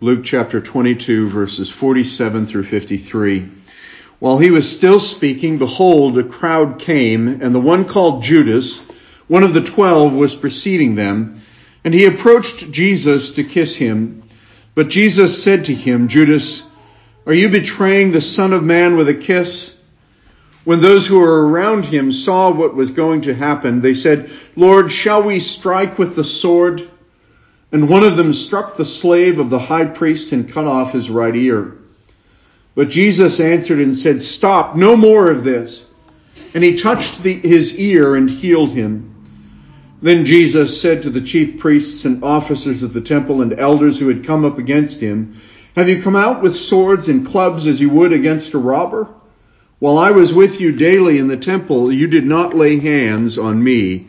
Luke chapter 22, verses 47 through 53. While he was still speaking, behold, a crowd came, and the one called Judas, one of the twelve, was preceding them, and he approached Jesus to kiss him. But Jesus said to him, Judas, are you betraying the Son of Man with a kiss? When those who were around him saw what was going to happen, they said, Lord, shall we strike with the sword? And one of them struck the slave of the high priest and cut off his right ear. But Jesus answered and said, Stop, no more of this. And he touched the, his ear and healed him. Then Jesus said to the chief priests and officers of the temple and elders who had come up against him, Have you come out with swords and clubs as you would against a robber? While I was with you daily in the temple, you did not lay hands on me,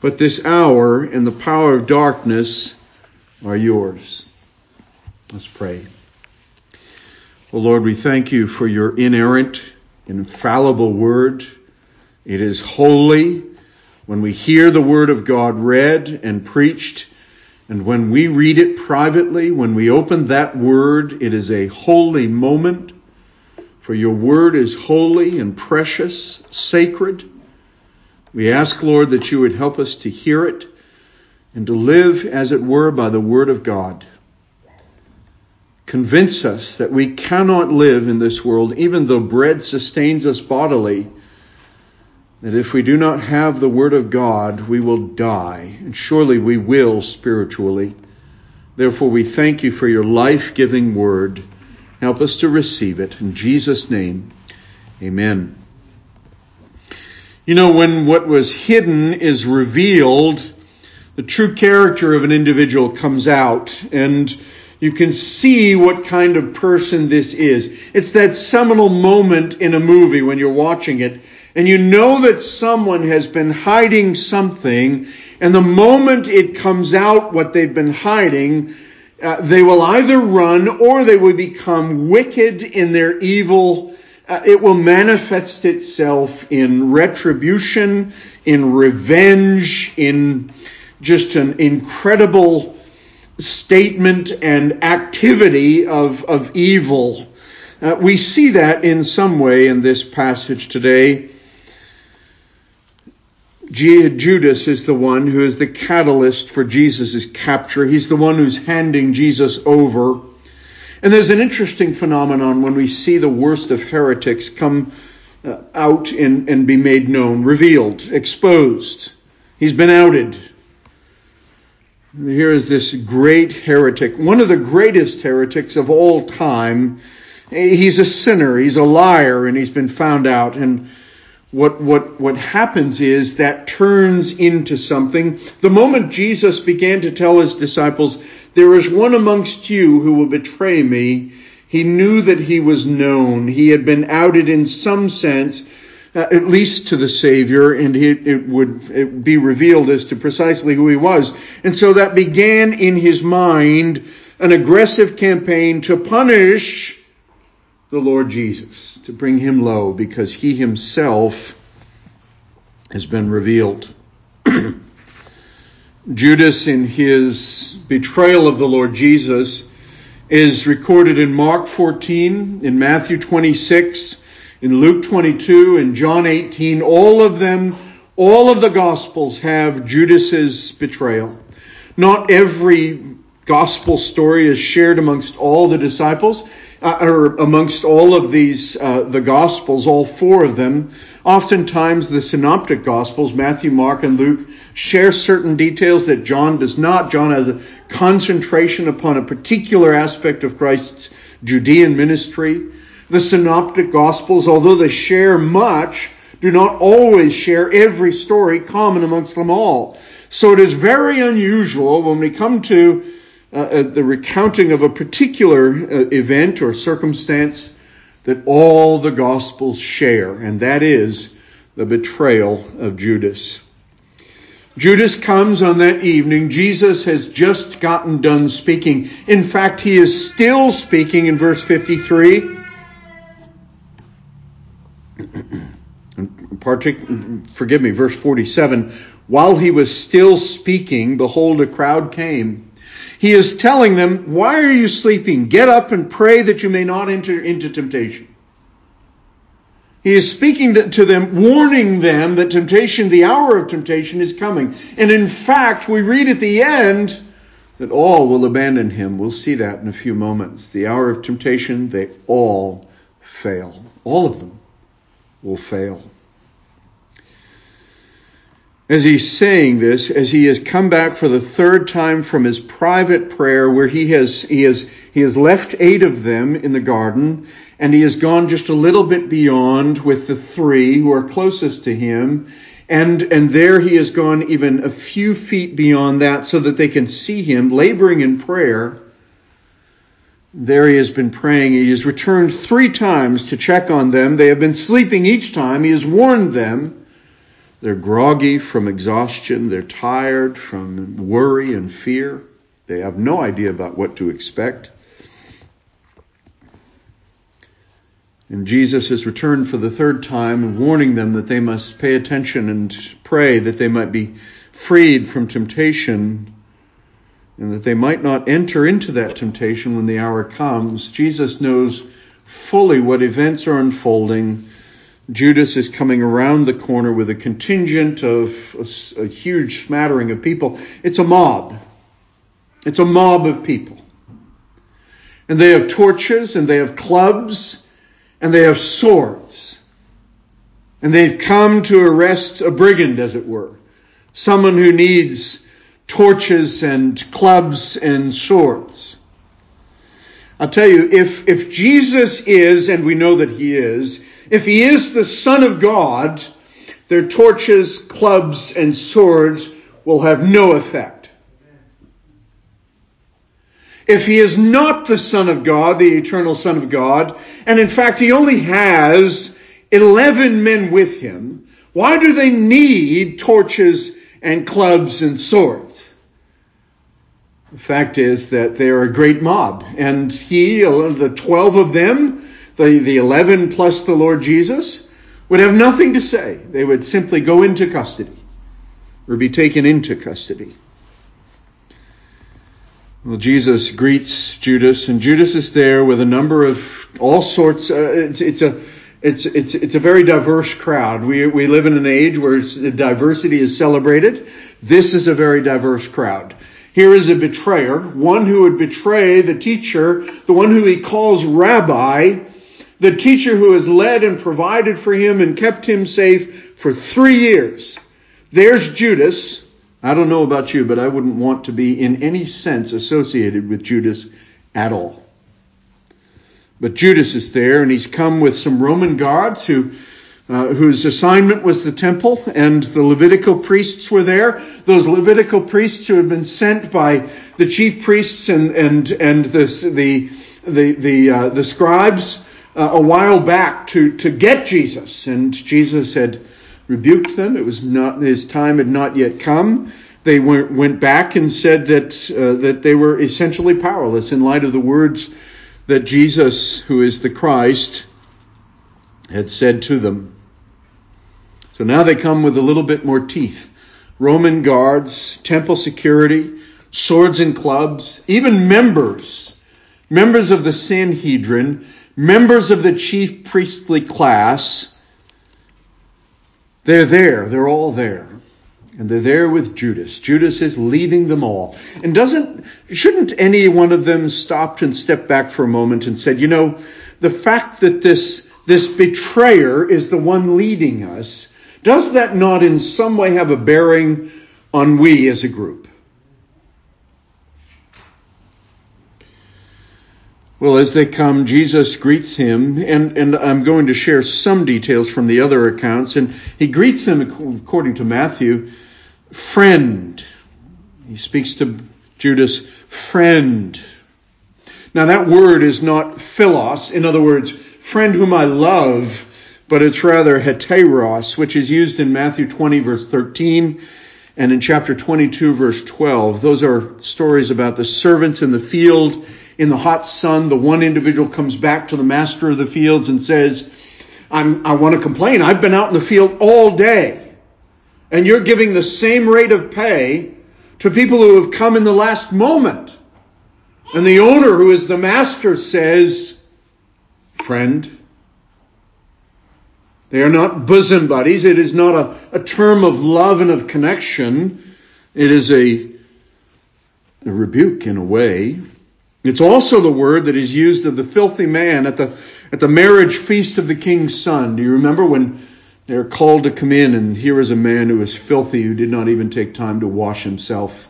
but this hour and the power of darkness are yours. Let's pray. Well, Lord, we thank you for your inerrant, infallible word. It is holy. When we hear the word of God read and preached, and when we read it privately, when we open that word, it is a holy moment. For your word is holy and precious, sacred. We ask, Lord, that you would help us to hear it and to live, as it were, by the Word of God. Convince us that we cannot live in this world, even though bread sustains us bodily, that if we do not have the Word of God, we will die, and surely we will spiritually. Therefore, we thank you for your life giving Word. Help us to receive it. In Jesus' name, amen. You know, when what was hidden is revealed, the true character of an individual comes out and you can see what kind of person this is. It's that seminal moment in a movie when you're watching it and you know that someone has been hiding something and the moment it comes out what they've been hiding, uh, they will either run or they will become wicked in their evil. Uh, it will manifest itself in retribution, in revenge, in just an incredible statement and activity of, of evil. Uh, we see that in some way in this passage today. Judas is the one who is the catalyst for Jesus' capture. He's the one who's handing Jesus over. And there's an interesting phenomenon when we see the worst of heretics come uh, out and, and be made known, revealed, exposed. He's been outed. Here is this great heretic, one of the greatest heretics of all time. He's a sinner, he's a liar, and he's been found out. And what, what, what happens is that turns into something. The moment Jesus began to tell his disciples, There is one amongst you who will betray me, he knew that he was known. He had been outed in some sense Uh, at least to the Savior, and he, it would it be revealed as to precisely who he was. And so that began in his mind an aggressive campaign to punish the Lord Jesus, to bring him low, because he himself has been revealed. Judas, in his betrayal of the Lord Jesus, is recorded in Mark 14, in Matthew 26, in Luke 22 and John 18, all of them, all of the Gospels have Judas's betrayal. Not every Gospel story is shared amongst all the disciples, uh, or amongst all of these, uh, the Gospels, all four of them. Oftentimes the synoptic Gospels, Matthew, Mark, and Luke, share certain details that John does not. John has a concentration upon a particular aspect of Christ's Judean ministry. The synoptic gospels, although they share much, do not always share every story common amongst them all. So it is very unusual when we come to uh, uh, the recounting of a particular uh, event or circumstance that all the gospels share, and that is the betrayal of Judas. Judas comes on that evening. Jesus has just gotten done speaking. In fact, he is still speaking in verse 53. Partic- forgive me, verse 47. While he was still speaking, behold, a crowd came. He is telling them, why are you sleeping? Get up and pray that you may not enter into temptation. He is speaking to them, warning them that temptation, the hour of temptation is coming. And in fact, we read at the end that all will abandon him. We'll see that in a few moments. The hour of temptation, they all fail. All of them will fail. As he's saying this, as he has come back for the third time from his private prayer where he has, he has, he has left eight of them in the garden and he has gone just a little bit beyond with the three who are closest to him. And, and there he has gone even a few feet beyond that so that they can see him laboring in prayer. There he has been praying. He has returned three times to check on them. They have been sleeping each time. He has warned them. They're groggy from exhaustion. They're tired from worry and fear. They have no idea about what to expect. And Jesus has returned for the third time, warning them that they must pay attention and pray that they might be freed from temptation and that they might not enter into that temptation when the hour comes. Jesus knows fully what events are unfolding. Judas is coming around the corner with a contingent of a, a huge smattering of people. It's a mob. It's a mob of people. And they have torches and they have clubs and they have swords. And they've come to arrest a brigand, as it were. Someone who needs torches and clubs and swords. I'll tell you, if, if Jesus is, and we know that he is, if he is the Son of God, their torches, clubs, and swords will have no effect. If he is not the Son of God, the eternal Son of God, and in fact he only has 11 men with him, why do they need torches and clubs and swords? The fact is that they are a great mob, and he, the 12 of them, the, the 11 plus the Lord Jesus, would have nothing to say. They would simply go into custody or be taken into custody. Well, Jesus greets Judas, and Judas is there with a number of all sorts. Uh, it's, it's, a it's it's it's a very diverse crowd. We we live in an age where diversity is celebrated. This is a very diverse crowd. Here is a betrayer, one who would betray the teacher, the one who he calls rabbi, the teacher who has led and provided for him and kept him safe for three years. There's Judas, I don't know about you, but I wouldn't want to be in any sense associated with Judas at all. But Judas is there, and he's come with some Roman guards who, uh, whose assignment was the temple, and the Levitical priests were there. Those Levitical priests who had been sent by the chief priests and and and the the the the, uh, the scribes uh, a while back to to get Jesus, and Jesus had rebuked them. It was not his time had not yet come. They went, went back and said that uh, that they were essentially powerless in light of the words that Jesus, who is the Christ, had said to them. So now they come with a little bit more teeth. Roman guards, temple security, swords and clubs, even members, members of the Sanhedrin, members of the chief priestly class, they're there. They're all there. And they're there with Judas. Judas is leading them all. And doesn't, shouldn't any one of them stopped and stepped back for a moment and said, you know, the fact that this, this betrayer is the one leading us, does that not in some way have a bearing on we as a group? Well, as they come, Jesus greets him, and, and I'm going to share some details from the other accounts. And he greets them, according to Matthew, friend. He speaks to Judas, friend. Now, that word is not philos, in other words, friend whom I love, but it's rather hetairos, which is used in Matthew 20, verse 13, and in chapter 22, verse 12. Those are stories about the servants in the field in the hot sun, the one individual comes back to the master of the fields and says, i want to complain. I've been out in the field all day. And you're giving the same rate of pay to people who have come in the last moment. And the owner, who is the master, says, Friend. They are not bosom buddies. It is not a, a term of love and of connection. It is a, a rebuke in a way. It's also the word that is used of the filthy man at the, at the marriage feast of the king's son. Do you remember when they're called to come in and here is a man who is filthy, who did not even take time to wash himself,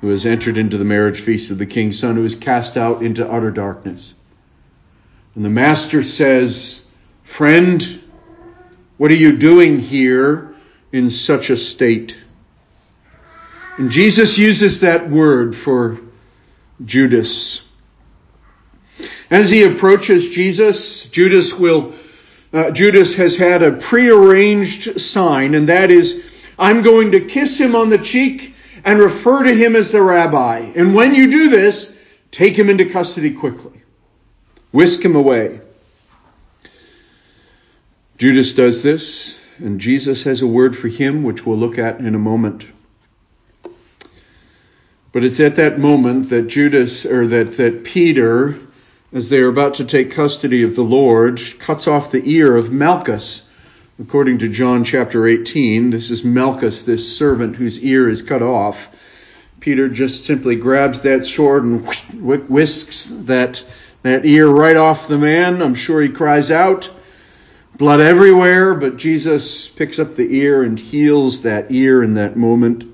who has entered into the marriage feast of the king's son, who is cast out into utter darkness. And the master says, Friend, what are you doing here in such a state? And Jesus uses that word for Judas. As he approaches Jesus, Judas will uh, Judas has had a prearranged sign, and that is, I'm going to kiss him on the cheek and refer to him as the rabbi. And when you do this, take him into custody quickly. Whisk him away. Judas does this, and Jesus has a word for him, which we'll look at in a moment. But it's at that moment that Judas, or that, that Peter, as they are about to take custody of the Lord, cuts off the ear of Malchus. According to John chapter 18, this is Malchus, this servant whose ear is cut off. Peter just simply grabs that sword and whisks that, that ear right off the man. I'm sure he cries out blood everywhere, but Jesus picks up the ear and heals that ear in that moment.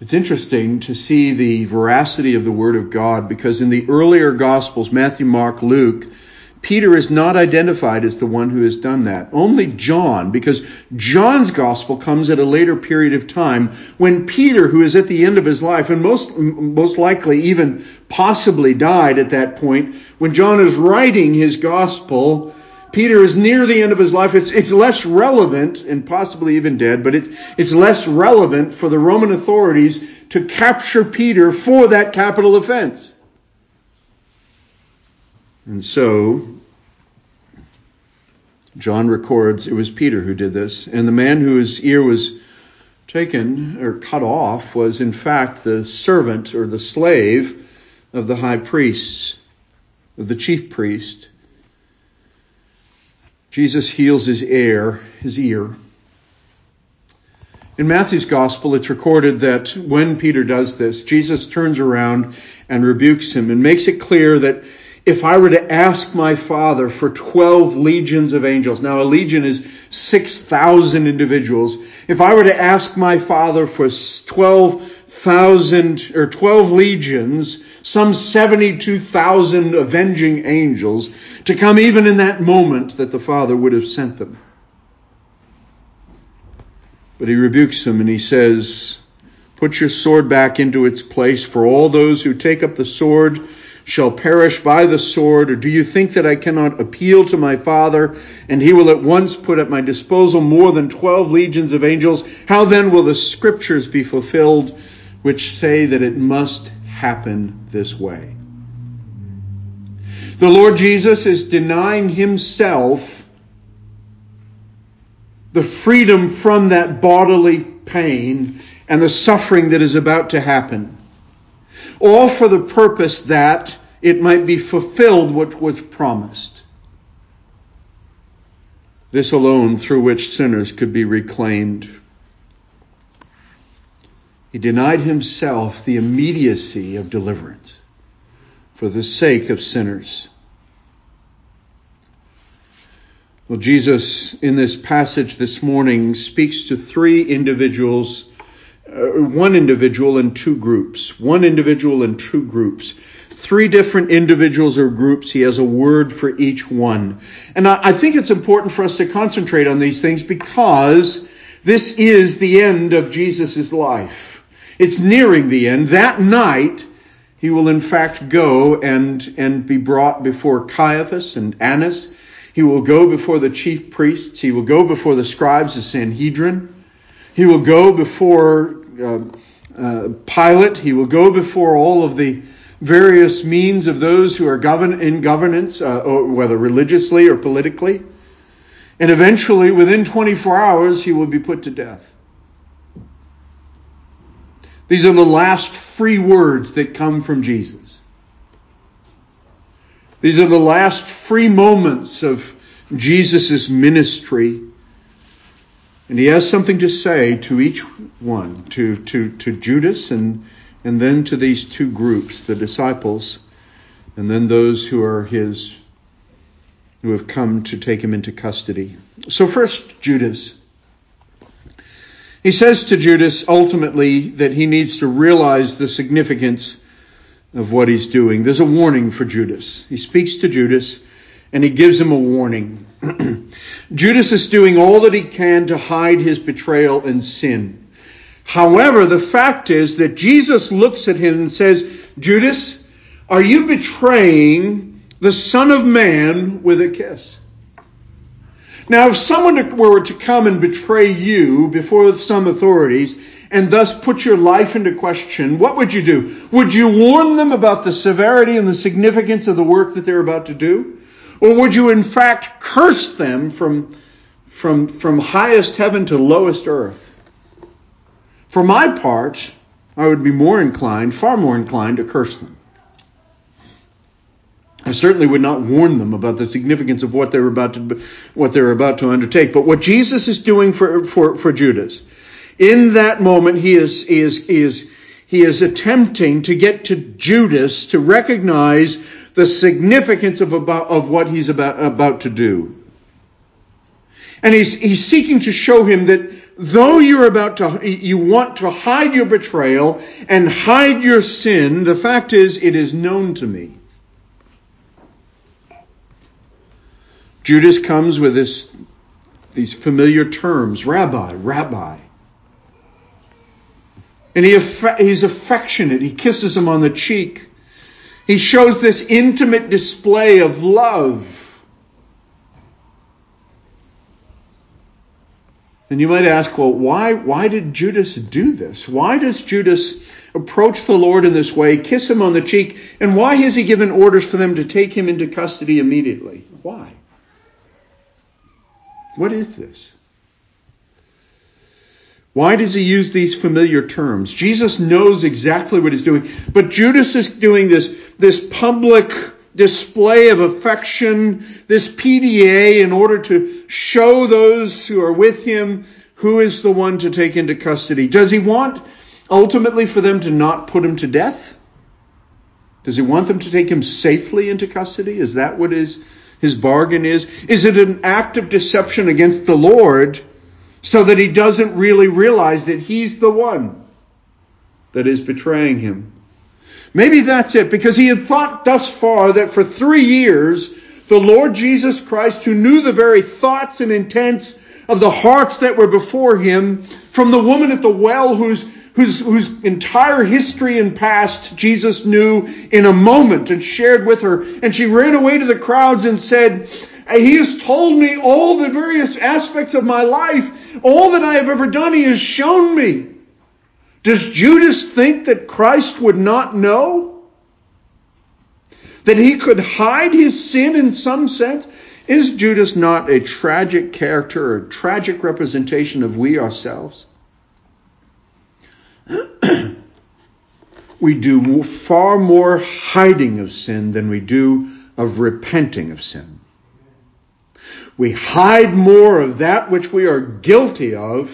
It's interesting to see the veracity of the Word of God because in the earlier Gospels, Matthew, Mark, Luke, Peter is not identified as the one who has done that. Only John, because John's gospel comes at a later period of time when Peter, who is at the end of his life, and most, most likely even possibly died at that point, when John is writing his gospel, Peter is near the end of his life. It's, it's less relevant, and possibly even dead, but it, it's less relevant for the Roman authorities to capture Peter for that capital offense. And so, John records it was Peter who did this, and the man whose ear was taken or cut off was in fact the servant or the slave of the high priest, of the chief priest. Jesus heals his ear, his ear. In Matthew's gospel, it's recorded that when Peter does this, Jesus turns around and rebukes him and makes it clear that if I were to ask my father for 12 legions of angels, now a legion is 6,000 individuals. If I were to ask my father for 12,000 or 12 legions, some 72,000 avenging angels to come even in that moment that the father would have sent them. But he rebukes them and he says, Put your sword back into its place, for all those who take up the sword shall perish by the sword? Or do you think that I cannot appeal to my Father, and he will at once put at my disposal more than twelve legions of angels? How then will the scriptures be fulfilled, which say that it must happen this way? The Lord Jesus is denying himself the freedom from that bodily pain and the suffering that is about to happen all for the purpose that it might be fulfilled what was promised. This alone through which sinners could be reclaimed. He denied himself the immediacy of deliverance for the sake of sinners. Well, Jesus, in this passage this morning, speaks to three individuals uh, one individual and two groups. One individual and two groups. Three different individuals or groups. He has a word for each one. And I, I think it's important for us to concentrate on these things because this is the end of Jesus' life. It's nearing the end. That night, he will in fact go and, and be brought before Caiaphas and Annas. He will go before the chief priests. He will go before the scribes of Sanhedrin. He will go before uh, uh, Pilate. He will go before all of the various means of those who are govern- in governance, uh, whether religiously or politically. And eventually, within 24 hours, he will be put to death. These are the last free words that come from Jesus. These are the last free moments of Jesus' ministry. And he has something to say to each one, to, to, to Judas and, and then to these two groups, the disciples, and then those who are his, who have come to take him into custody. So first, Judas. He says to Judas ultimately that he needs to realize the significance of what he's doing. There's a warning for Judas. He speaks to Judas and he gives him a warning. Judas is doing all that he can to hide his betrayal and sin. However, the fact is that Jesus looks at him and says, Judas, are you betraying the Son of Man with a kiss? Now, if someone were to come and betray you before some authorities and thus put your life into question, what would you do? Would you warn them about the severity and the significance of the work that they're about to do? Or would you in fact curse them from, from, from highest heaven to lowest earth? For my part, I would be more inclined, far more inclined to curse them. I certainly would not warn them about the significance of what they were about to, what they were about to undertake. But what Jesus is doing for, for, for Judas, in that moment, he is, he is, he is, he is attempting to get to Judas to recognize the significance of, about, of what he's about, about to do. And he's, he's seeking to show him that though you're about to, you want to hide your betrayal and hide your sin, the fact is it is known to me. Judas comes with this, these familiar terms, rabbi, rabbi. And he, he's affectionate. He kisses him on the cheek. He shows this intimate display of love. And you might ask, well, why, why did Judas do this? Why does Judas approach the Lord in this way, kiss him on the cheek, and why has he given orders for them to take him into custody immediately? Why? What is this? Why does he use these familiar terms? Jesus knows exactly what he's doing, but Judas is doing this, this public display of affection, this PDA in order to show those who are with him who is the one to take into custody. Does he want ultimately for them to not put him to death? Does he want them to take him safely into custody? Is that what his, his bargain is? Is it an act of deception against the Lord? so that he doesn't really realize that he's the one that is betraying him. Maybe that's it, because he had thought thus far that for three years, the Lord Jesus Christ, who knew the very thoughts and intents of the hearts that were before him, from the woman at the well whose whose, whose entire history and past Jesus knew in a moment and shared with her. And she ran away to the crowds and said, he has told me all the various aspects of my life. All that I have ever done, He has shown me. Does Judas think that Christ would not know? That he could hide his sin in some sense? Is Judas not a tragic character a tragic representation of we ourselves? we do far more hiding of sin than we do of repenting of sin. We hide more of that which we are guilty of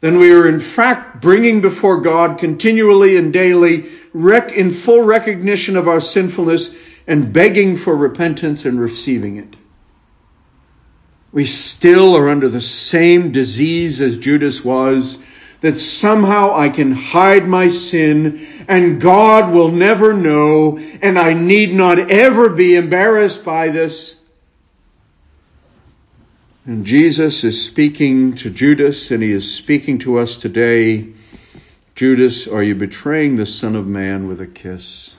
than we are in fact bringing before God continually and daily in full recognition of our sinfulness and begging for repentance and receiving it. We still are under the same disease as Judas was, that somehow I can hide my sin and God will never know and I need not ever be embarrassed by this. And Jesus is speaking to Judas, and he is speaking to us today. Judas, are you betraying the Son of Man with a kiss?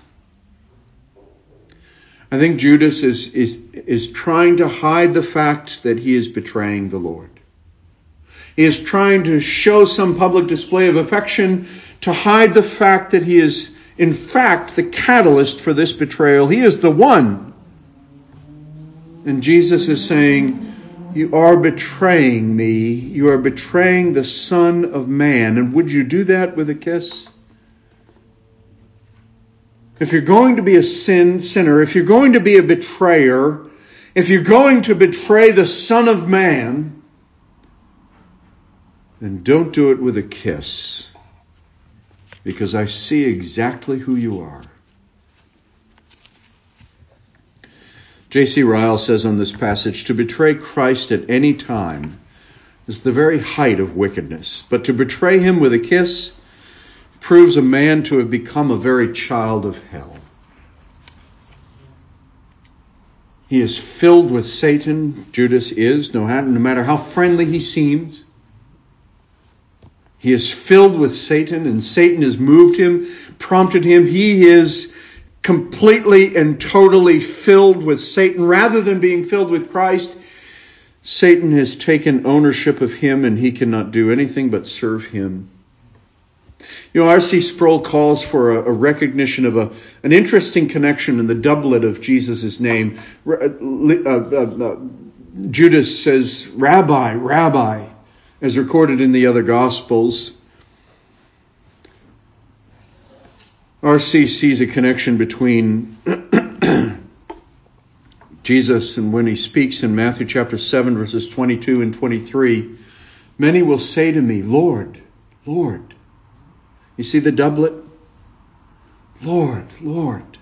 I think Judas is, is, is trying to hide the fact that he is betraying the Lord. Is trying to show some public display of affection to hide the fact that he is, in fact, the catalyst for this betrayal. He is the one. And Jesus is saying, you are betraying me. You are betraying the Son of Man. And would you do that with a kiss? if you're going to be a sin sinner, if you're going to be a betrayer, if you're going to betray the Son of Man, then don't do it with a kiss. Because I see exactly who you are. J.C. Ryle says on this passage to betray Christ at any time is the very height of wickedness, but to betray him with a kiss proves a man to have become a very child of hell. He is filled with Satan, Judas is, no matter how friendly he seems. He is filled with Satan, and Satan has moved him, prompted him. He is completely and totally filled with Satan. Rather than being filled with Christ, Satan has taken ownership of him, and he cannot do anything but serve him. You know, R.C. Sproul calls for a, a recognition of a, an interesting connection in the doublet of Jesus' name. Uh, uh, uh, Judas says, Rabbi, Rabbi, as recorded in the other Gospels. R.C. sees a connection between Jesus and when he speaks in Matthew chapter 7, verses 22 and 23. Many will say to me, Lord, Lord, you see the doublet? Lord, Lord.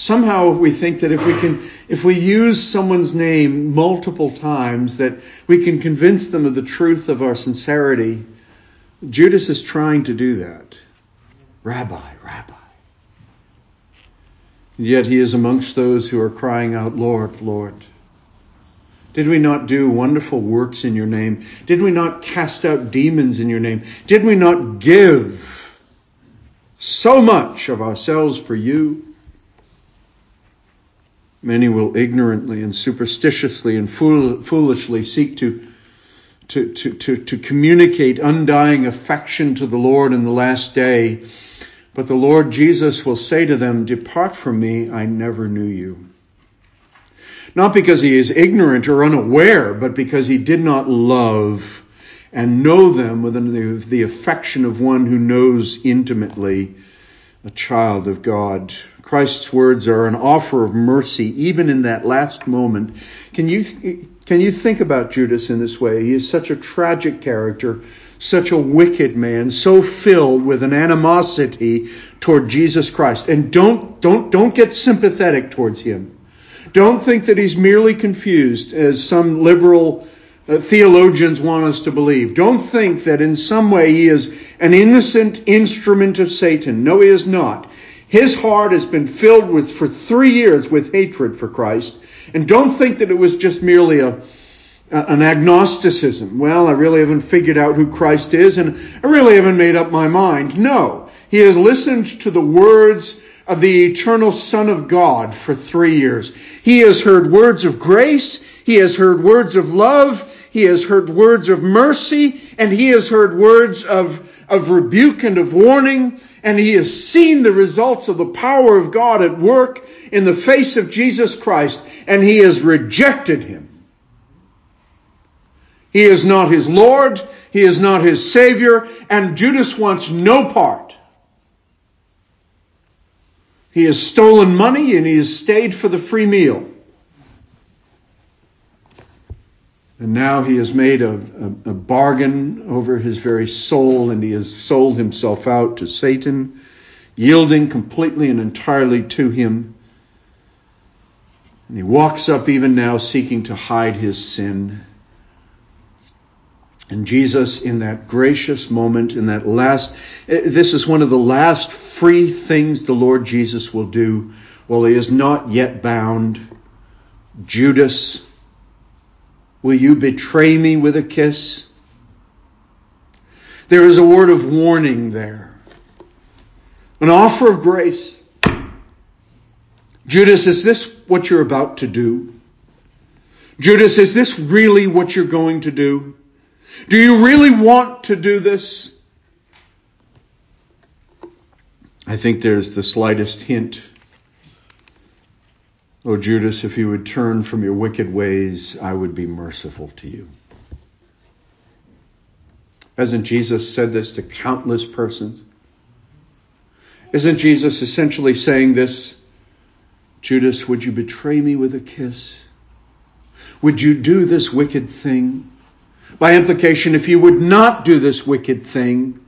Somehow we think that if we can, if we use someone's name multiple times, that we can convince them of the truth of our sincerity. Judas is trying to do that. Rabbi, Rabbi. And yet he is amongst those who are crying out, Lord, Lord. Did we not do wonderful works in your name? Did we not cast out demons in your name? Did we not give so much of ourselves for you? Many will ignorantly and superstitiously and fool, foolishly seek to, to, to, to, to communicate undying affection to the Lord in the last day. But the Lord Jesus will say to them, Depart from me, I never knew you. Not because he is ignorant or unaware, but because he did not love and know them with the, the affection of one who knows intimately a child of God. Christ's words are an offer of mercy, even in that last moment. Can you, can you think about Judas in this way? He is such a tragic character, such a wicked man, so filled with an animosity toward Jesus Christ. And don't, don't, don't get sympathetic towards him. Don't think that he's merely confused, as some liberal uh, theologians want us to believe. Don't think that in some way he is an innocent instrument of Satan. No, he is not. His heart has been filled with, for three years, with hatred for Christ. And don't think that it was just merely a, an agnosticism. Well, I really haven't figured out who Christ is and I really haven't made up my mind. No. He has listened to the words of the eternal Son of God for three years. He has heard words of grace. He has heard words of love. He has heard words of mercy and he has heard words of, of rebuke and of warning. And he has seen the results of the power of God at work in the face of Jesus Christ and he has rejected him. He is not his Lord. He is not his Savior. And Judas wants no part he has stolen money and he has stayed for the free meal. And now he has made a, a, a, bargain over his very soul and he has sold himself out to Satan, yielding completely and entirely to him. And he walks up even now seeking to hide his sin. And Jesus, in that gracious moment, in that last, eh, this is one of the last free things the Lord Jesus will do while he is not yet bound. Judas, will you betray me with a kiss? There is a word of warning there. An offer of grace. Judas, is this what you're about to do? Judas, is this really what you're going to do? Do you really want to do this? I think there's the slightest hint. Oh, Judas, if you would turn from your wicked ways, I would be merciful to you. Hasn't Jesus said this to countless persons? Isn't Jesus essentially saying this? Judas, would you betray me with a kiss? Would you do this wicked thing? By implication, if you would not do this wicked thing,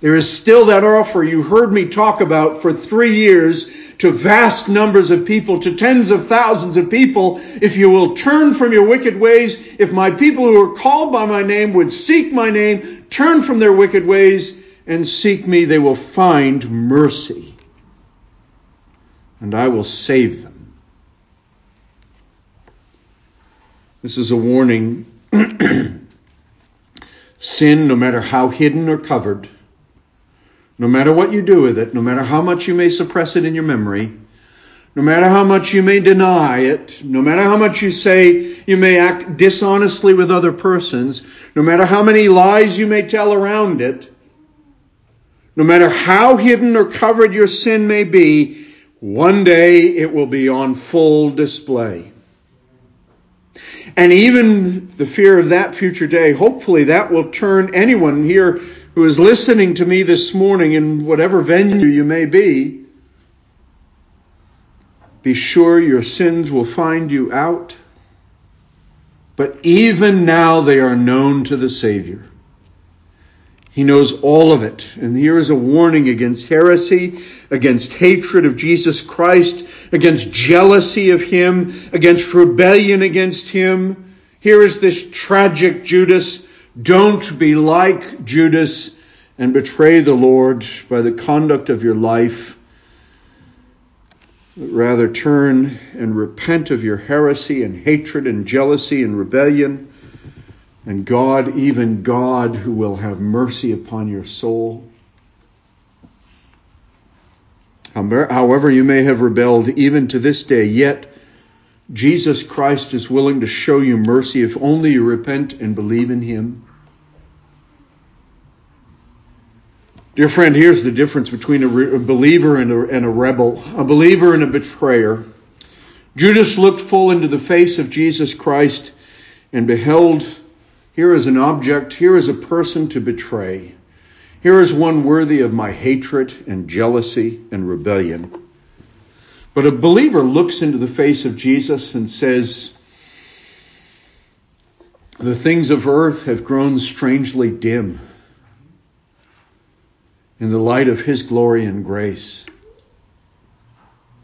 there is still that offer you heard me talk about for three years to vast numbers of people, to tens of thousands of people. If you will turn from your wicked ways, if my people who are called by my name would seek my name, turn from their wicked ways, and seek me, they will find mercy. And I will save them. This is a warning. Sin, no matter how hidden or covered, no matter what you do with it, no matter how much you may suppress it in your memory, no matter how much you may deny it, no matter how much you say you may act dishonestly with other persons, no matter how many lies you may tell around it, no matter how hidden or covered your sin may be, one day it will be on full display. And even the fear of that future day, hopefully that will turn anyone here who is listening to me this morning in whatever venue you may be. Be sure your sins will find you out. But even now they are known to the Savior. He knows all of it. And here is a warning against heresy, against hatred of Jesus Christ, against jealousy of Him, against rebellion against Him. Here is this tragic Judas. Don't be like Judas and betray the Lord by the conduct of your life. But rather turn and repent of your heresy and hatred and jealousy and rebellion and God, even God, who will have mercy upon your soul. However, you may have rebelled even to this day, yet Jesus Christ is willing to show you mercy if only you repent and believe in Him. Dear friend, here's the difference between a, re- a believer and a, and a rebel, a believer and a betrayer. Judas looked full into the face of Jesus Christ and beheld here is an object, here is a person to betray. Here is one worthy of my hatred and jealousy and rebellion. But a believer looks into the face of Jesus and says, The things of earth have grown strangely dim in the light of His glory and grace.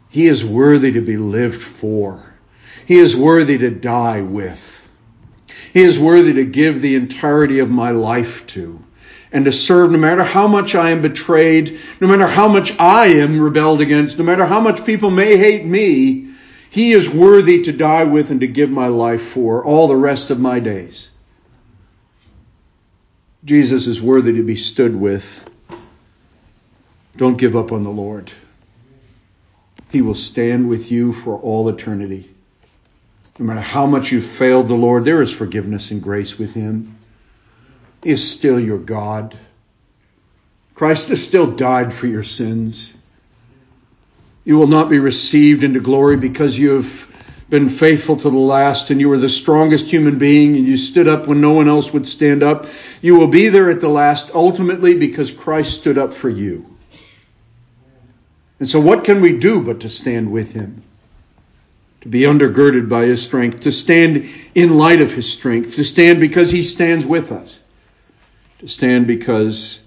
He is worthy to be lived for. He is worthy to die with. He is worthy to give the entirety of my life to and to serve no matter how much I am betrayed, no matter how much I am rebelled against, no matter how much people may hate me. He is worthy to die with and to give my life for all the rest of my days. Jesus is worthy to be stood with. Don't give up on the Lord. He will stand with you for all eternity. No matter how much you've failed the Lord, there is forgiveness and grace with Him. Is still your God. Christ has still died for your sins. You will not be received into glory because you have been faithful to the last and you were the strongest human being and you stood up when no one else would stand up. You will be there at the last ultimately because Christ stood up for you. And so what can we do but to stand with him? to be undergirded by his strength, to stand in light of his strength, to stand because he stands with us, to stand because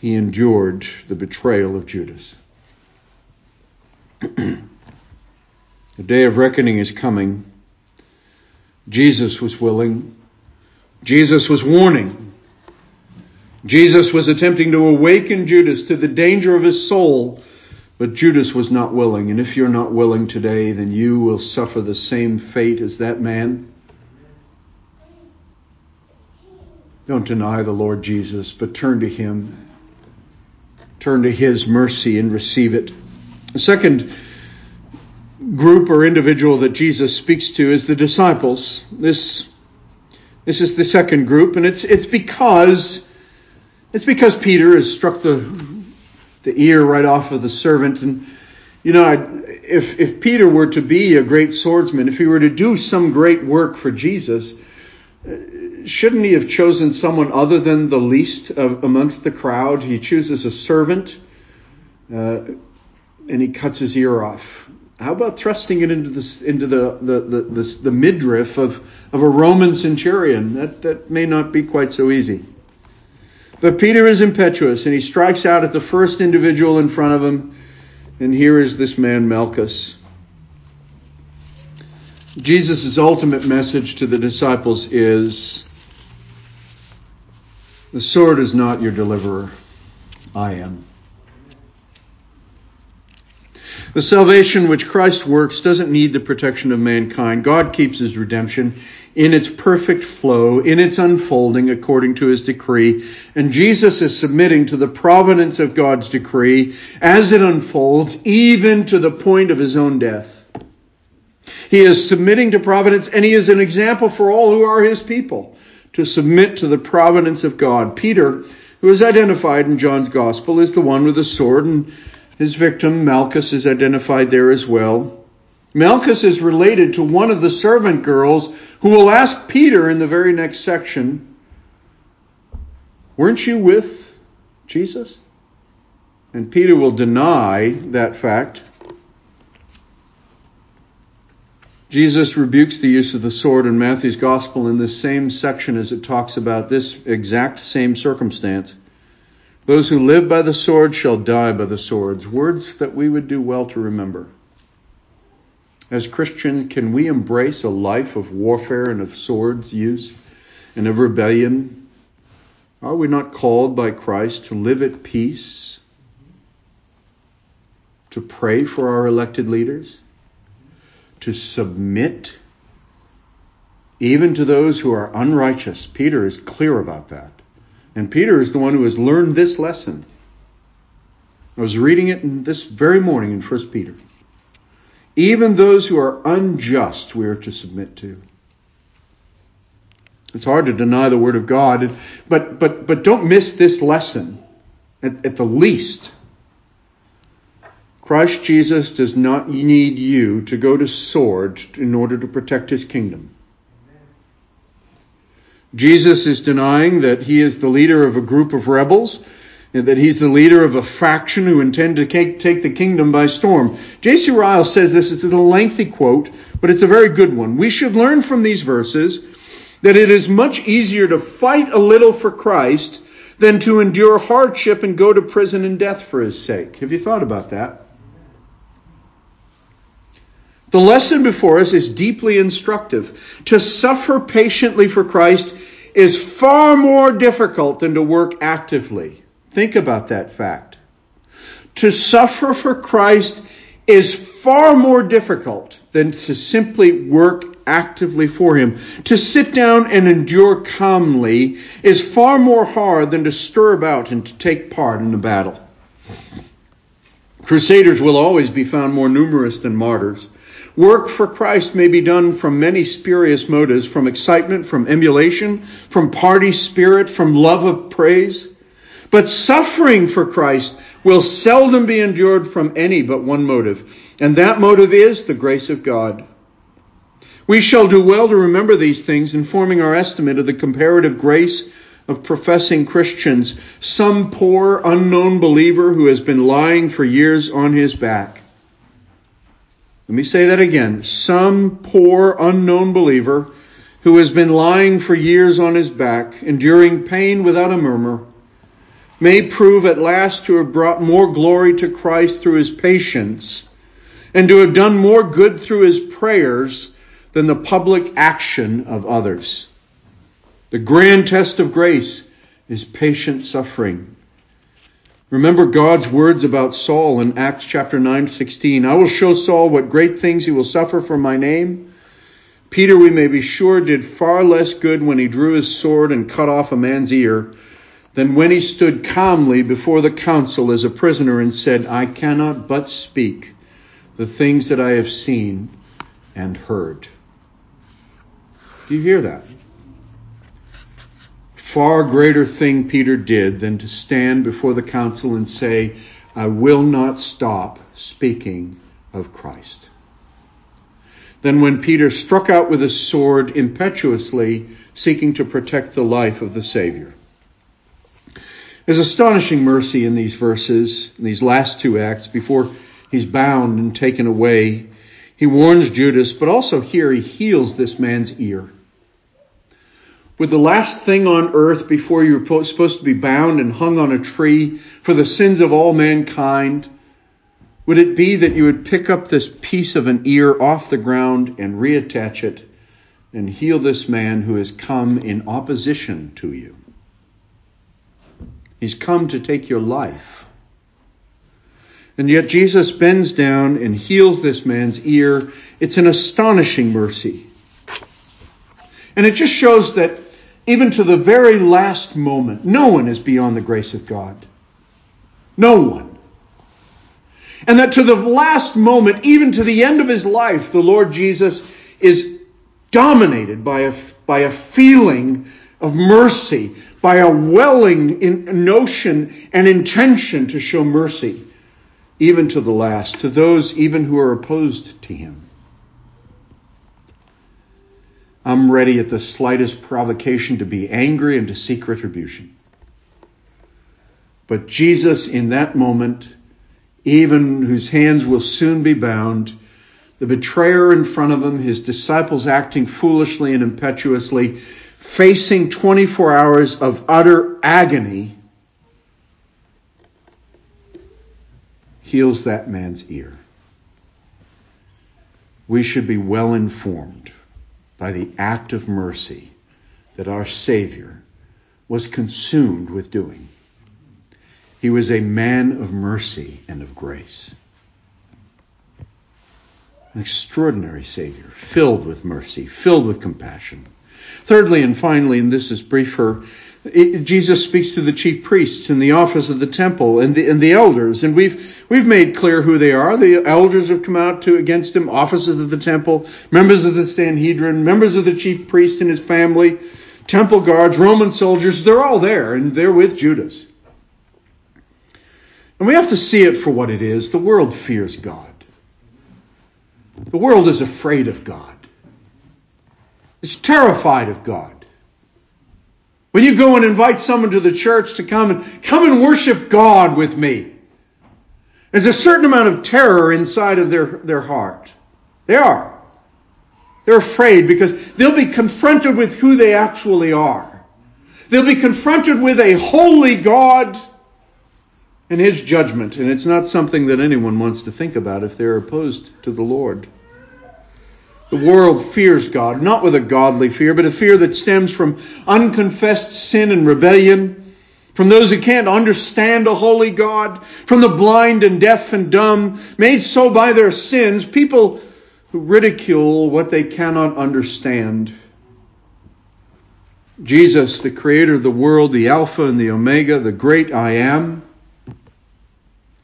he endured the betrayal of Judas. the day of reckoning is coming. Jesus was willing. Jesus was warning. Jesus was attempting to awaken Judas to the danger of his soul but Judas was not willing, and if you're not willing today, then you will suffer the same fate as that man. Don't deny the Lord Jesus, but turn to Him. Turn to His mercy and receive it. The second group or individual that Jesus speaks to is the disciples. This, this is the second group, and it's, it's because, it's because Peter has struck the the ear right off of the servant. And, you know, if, if Peter were to be a great swordsman, if he were to do some great work for Jesus, shouldn't he have chosen someone other than the least of, amongst the crowd? He chooses a servant uh, and he cuts his ear off. How about thrusting it into the into the the, the, the, the midriff of, of a Roman centurion? That that may not be quite so easy. But Peter is impetuous and he strikes out at the first individual in front of him. And here is this man, Malchus. Jesus' ultimate message to the disciples is the sword is not your deliverer, I am. The salvation which Christ works doesn't need the protection of mankind. God keeps his redemption in its perfect flow, in its unfolding according to his decree. And Jesus is submitting to the providence of God's decree as it unfolds, even to the point of his own death. He is submitting to providence and he is an example for all who are his people to submit to the providence of God. Peter, who is identified in John's gospel, is the one with the sword and his victim, Malchus, is identified there as well. Malchus is related to one of the servant girls who will ask Peter in the very next section, Weren't you with Jesus? And Peter will deny that fact. Jesus rebukes the use of the sword in Matthew's gospel in the same section as it talks about this exact same circumstance. Those who live by the sword shall die by the swords. Words that we would do well to remember. As Christians, can we embrace a life of warfare and of swords use and of rebellion? Are we not called by Christ to live at peace? To pray for our elected leaders? To submit even to those who are unrighteous? Peter is clear about that. And Peter is the one who has learned this lesson. I was reading it this very morning in 1 Peter. Even those who are unjust, we are to submit to. It's hard to deny the word of God, but but but don't miss this lesson. At, at the least, Christ Jesus does not need you to go to sword in order to protect his kingdom. Jesus is denying that he is the leader of a group of rebels and that he's the leader of a faction who intend to take the kingdom by storm. J.C. Ryle says this is a lengthy quote, but it's a very good one. We should learn from these verses that it is much easier to fight a little for Christ than to endure hardship and go to prison and death for his sake. Have you thought about that? The lesson before us is deeply instructive. To suffer patiently for Christ is far more difficult than to work actively. Think about that fact. To suffer for Christ is far more difficult than to simply work actively for Him. To sit down and endure calmly is far more hard than to stir about and to take part in the battle. Crusaders will always be found more numerous than martyrs. Work for Christ may be done from many spurious motives, from excitement, from emulation, from party spirit, from love of praise. But suffering for Christ will seldom be endured from any but one motive, and that motive is the grace of God. We shall do well to remember these things in forming our estimate of the comparative grace of professing Christians. Some poor, unknown believer who has been lying for years on his back. Let me say that again. Some poor, unknown believer who has been lying for years on his back, enduring pain without a murmur, may prove at last to have brought more glory to Christ through his patience and to have done more good through his prayers than the public action of others. The grand test of grace is patient suffering. Remember God's words about Saul in Acts chapter 9, 16. I will show Saul what great things he will suffer for my name. Peter, we may be sure, did far less good when he drew his sword and cut off a man's ear than when he stood calmly before the council as a prisoner and said, I cannot but speak the things that I have seen and heard. Do you hear that? Far greater thing Peter did than to stand before the council and say, I will not stop speaking of Christ. Then when Peter struck out with his sword impetuously, seeking to protect the life of the Savior. There's astonishing mercy in these verses, in these last two acts, before he's bound and taken away. He warns Judas, but also here he heals this man's ear. Would the last thing on earth before you were supposed to be bound and hung on a tree for the sins of all mankind, would it be that you would pick up this piece of an ear off the ground and reattach it and heal this man who has come in opposition to you? He's come to take your life. And yet Jesus bends down and heals this man's ear. It's an astonishing mercy. And it just shows that even to the very last moment, no one is beyond the grace of God. No one. And that to the last moment, even to the end of his life, the Lord Jesus is dominated by a, by a feeling of mercy, by a welling in notion and intention to show mercy, even to the last, to those even who are opposed to him. I'm ready at the slightest provocation to be angry and to seek retribution. But Jesus, in that moment, even whose hands will soon be bound, the betrayer in front of him, his disciples acting foolishly and impetuously, facing 24 hours of utter agony, heals that man's ear. We should be well informed by the act of mercy that our Savior was consumed with doing. He was a man of mercy and of grace. An extraordinary Savior, filled with mercy, filled with compassion. Thirdly and finally, and this is briefer, it, Jesus speaks to the chief priests in the office of the temple and the, and the elders, and we've we've made clear who they are. The elders have come out to against him, officers of the temple, members of the Sanhedrin, members of the chief priest and his family, temple guards, Roman soldiers. They're all there, and they're with Judas. And we have to see it for what it is. The world fears God. The world is afraid of God. It's terrified of God. When you go and invite someone to the church to come and come and worship God with me, there's a certain amount of terror inside of their, their heart. They are. They're afraid because they'll be confronted with who they actually are. They'll be confronted with a holy God and His judgment. And it's not something that anyone wants to think about if they're opposed to the Lord. The world fears God, not with a godly fear, but a fear that stems from unconfessed sin and rebellion, from those who can't understand a holy God, from the blind and deaf and dumb, made so by their sins, people who ridicule what they cannot understand. Jesus, the creator of the world, the Alpha and the Omega, the great I am.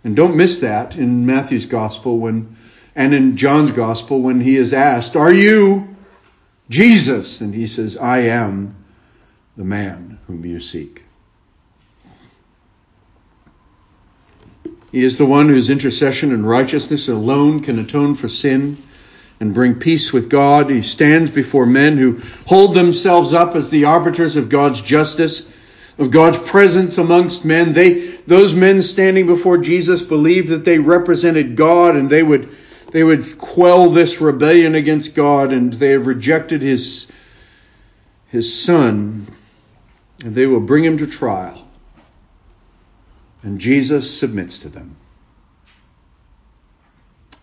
And don't miss that in Matthew's gospel when and in John's gospel, when he is asked, Are you Jesus? And he says, I am the man whom you seek. He is the one whose intercession and righteousness alone can atone for sin and bring peace with God. He stands before men who hold themselves up as the arbiters of God's justice, of God's presence amongst men. They, those men standing before Jesus believed that they represented God and they would they would quell this rebellion against God and they have rejected his, his son and they will bring him to trial. And Jesus submits to them.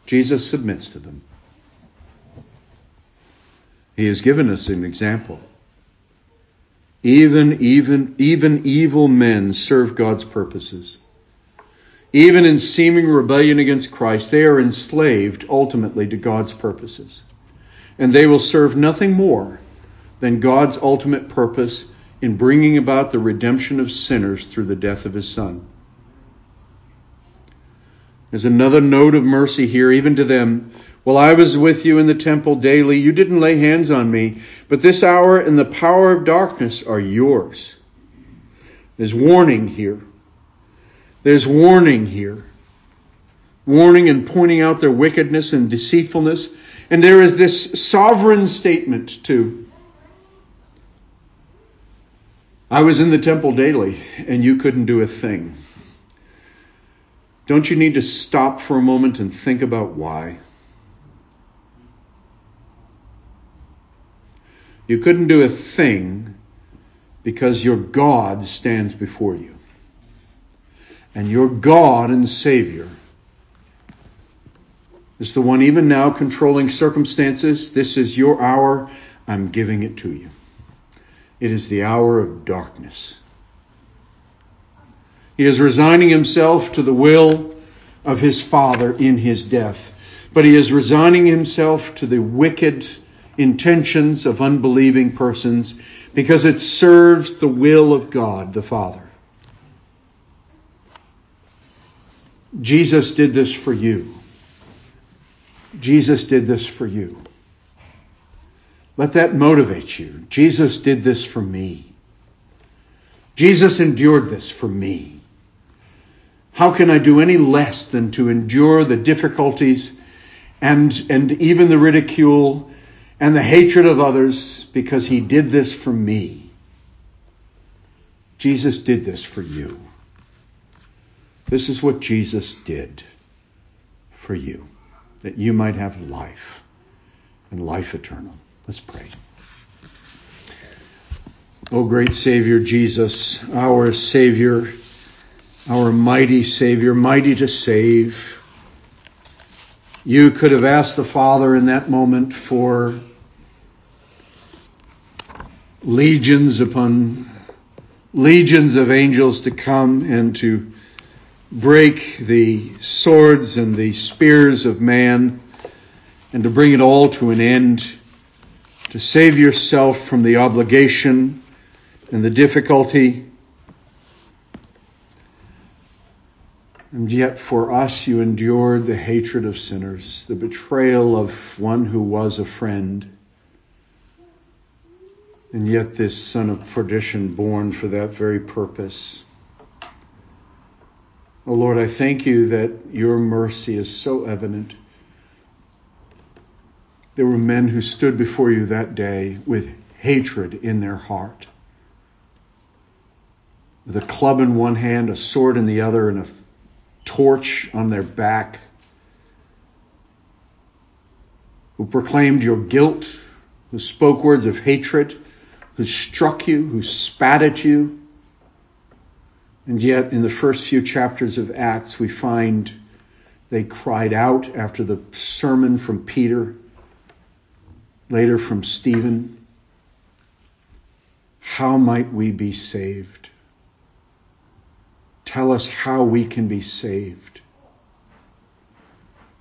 Jesus submits to them. He has given us an example. Even, even, even evil men serve God's purposes. Even in seeming rebellion against Christ, they are enslaved ultimately to God's purposes. And they will serve nothing more than God's ultimate purpose in bringing about the redemption of sinners through the death of his Son. There's another note of mercy here, even to them. While I was with you in the temple daily, you didn't lay hands on me, but this hour and the power of darkness are yours. There's warning here. There's warning here. Warning and pointing out their wickedness and deceitfulness. And there is this sovereign statement too. I was in the temple daily, and you couldn't do a thing. Don't you need to stop for a moment and think about why? You couldn't do a thing because your God stands before you. And your God and Savior is the one even now controlling circumstances. This is your hour. I'm giving it to you. It is the hour of darkness. He is resigning himself to the will of his Father in his death. But he is resigning himself to the wicked intentions of unbelieving persons because it serves the will of God the Father. Jesus did this for you. Jesus did this for you. Let that motivate you. Jesus did this for me. Jesus endured this for me. How can I do any less than to endure the difficulties and, and even the ridicule and the hatred of others because he did this for me? Jesus did this for you. This is what Jesus did for you, that you might have life and life eternal. Let's pray. O great Savior Jesus, our Savior, our mighty Savior, mighty to save. You could have asked the Father in that moment for legions upon legions of angels to come and to break the swords and the spears of man and to bring it all to an end to save yourself from the obligation and the difficulty. And yet for us you endured the hatred of sinners, the betrayal of one who was a friend. And yet this son of perdition born for that very purpose. Oh Lord, I thank you that your mercy is so evident there were men who stood before you that day with hatred in their heart. With a club in one hand, a sword in the other, and a torch on their back. Who proclaimed your guilt, who spoke words of hatred, who struck you, who spat at you. And yet, in the first few chapters of Acts, we find they cried out after the sermon from Peter later from Stephen. How might we be saved? Tell us how we can be saved.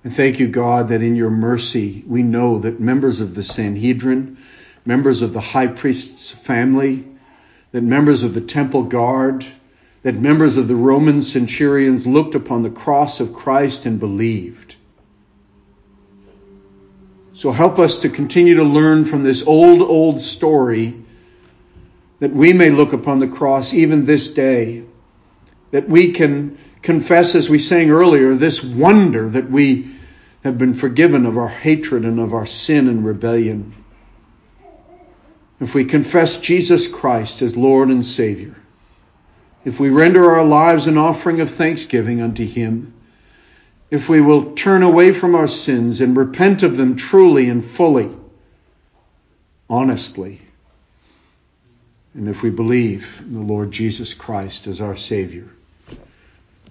And thank you, God, that in your mercy we know that members of the Sanhedrin, members of the high priest's family, that members of the temple guard, that members of the Roman centurions looked upon the cross of Christ and believed. So help us to continue to learn from this old, old story that we may look upon the cross even this day, that we can confess, as we sang earlier, this wonder that we have been forgiven of our hatred and of our sin and rebellion. If we confess Jesus Christ as Lord and Savior, if we render our lives an offering of thanksgiving unto Him, if we will turn away from our sins and repent of them truly and fully, honestly, and if we believe in the Lord Jesus Christ as our Savior,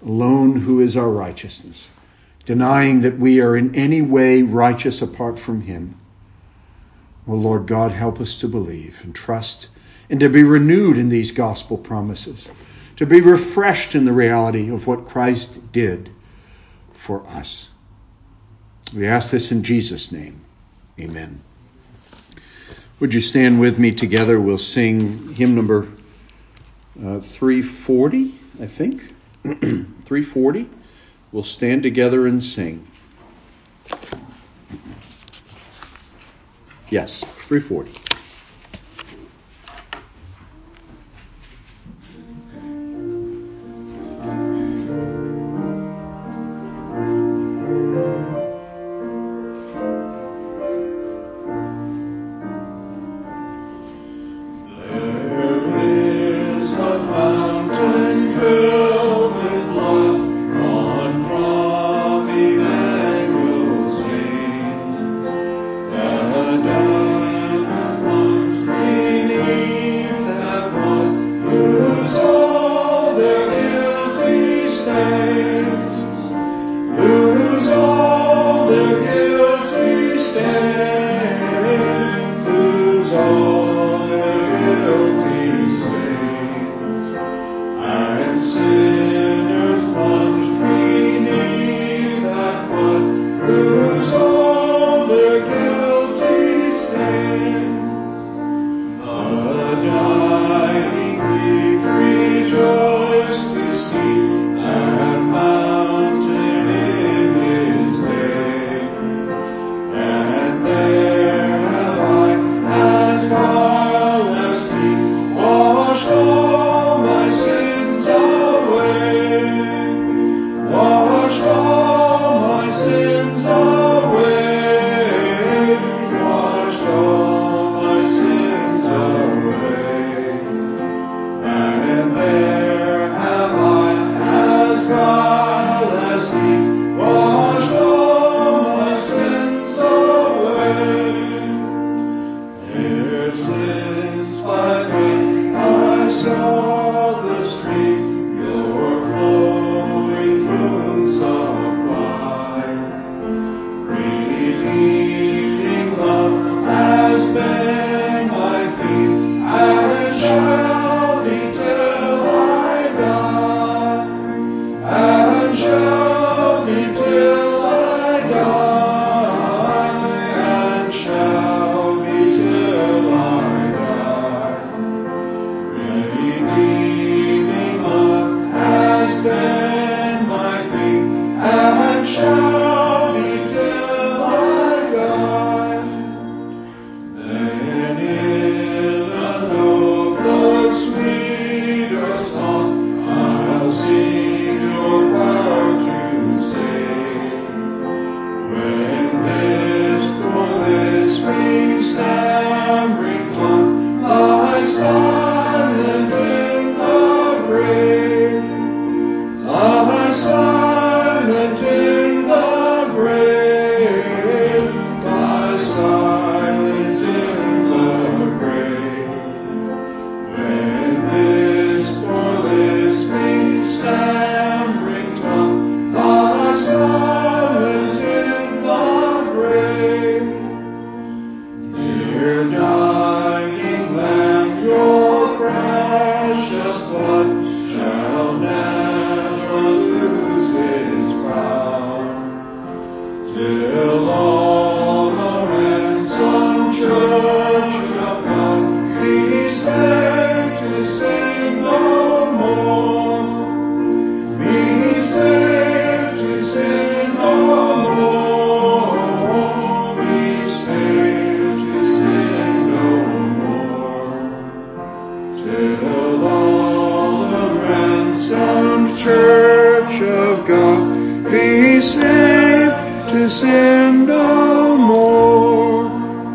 alone who is our righteousness, denying that we are in any way righteous apart from Him, O Lord God, help us to believe and trust and to be renewed in these gospel promises, to be refreshed in the reality of what Christ did for us. We ask this in Jesus' name. Amen. Would you stand with me together? We'll sing hymn number uh, 340, I think. 340. We'll stand together and sing. Yes, 340.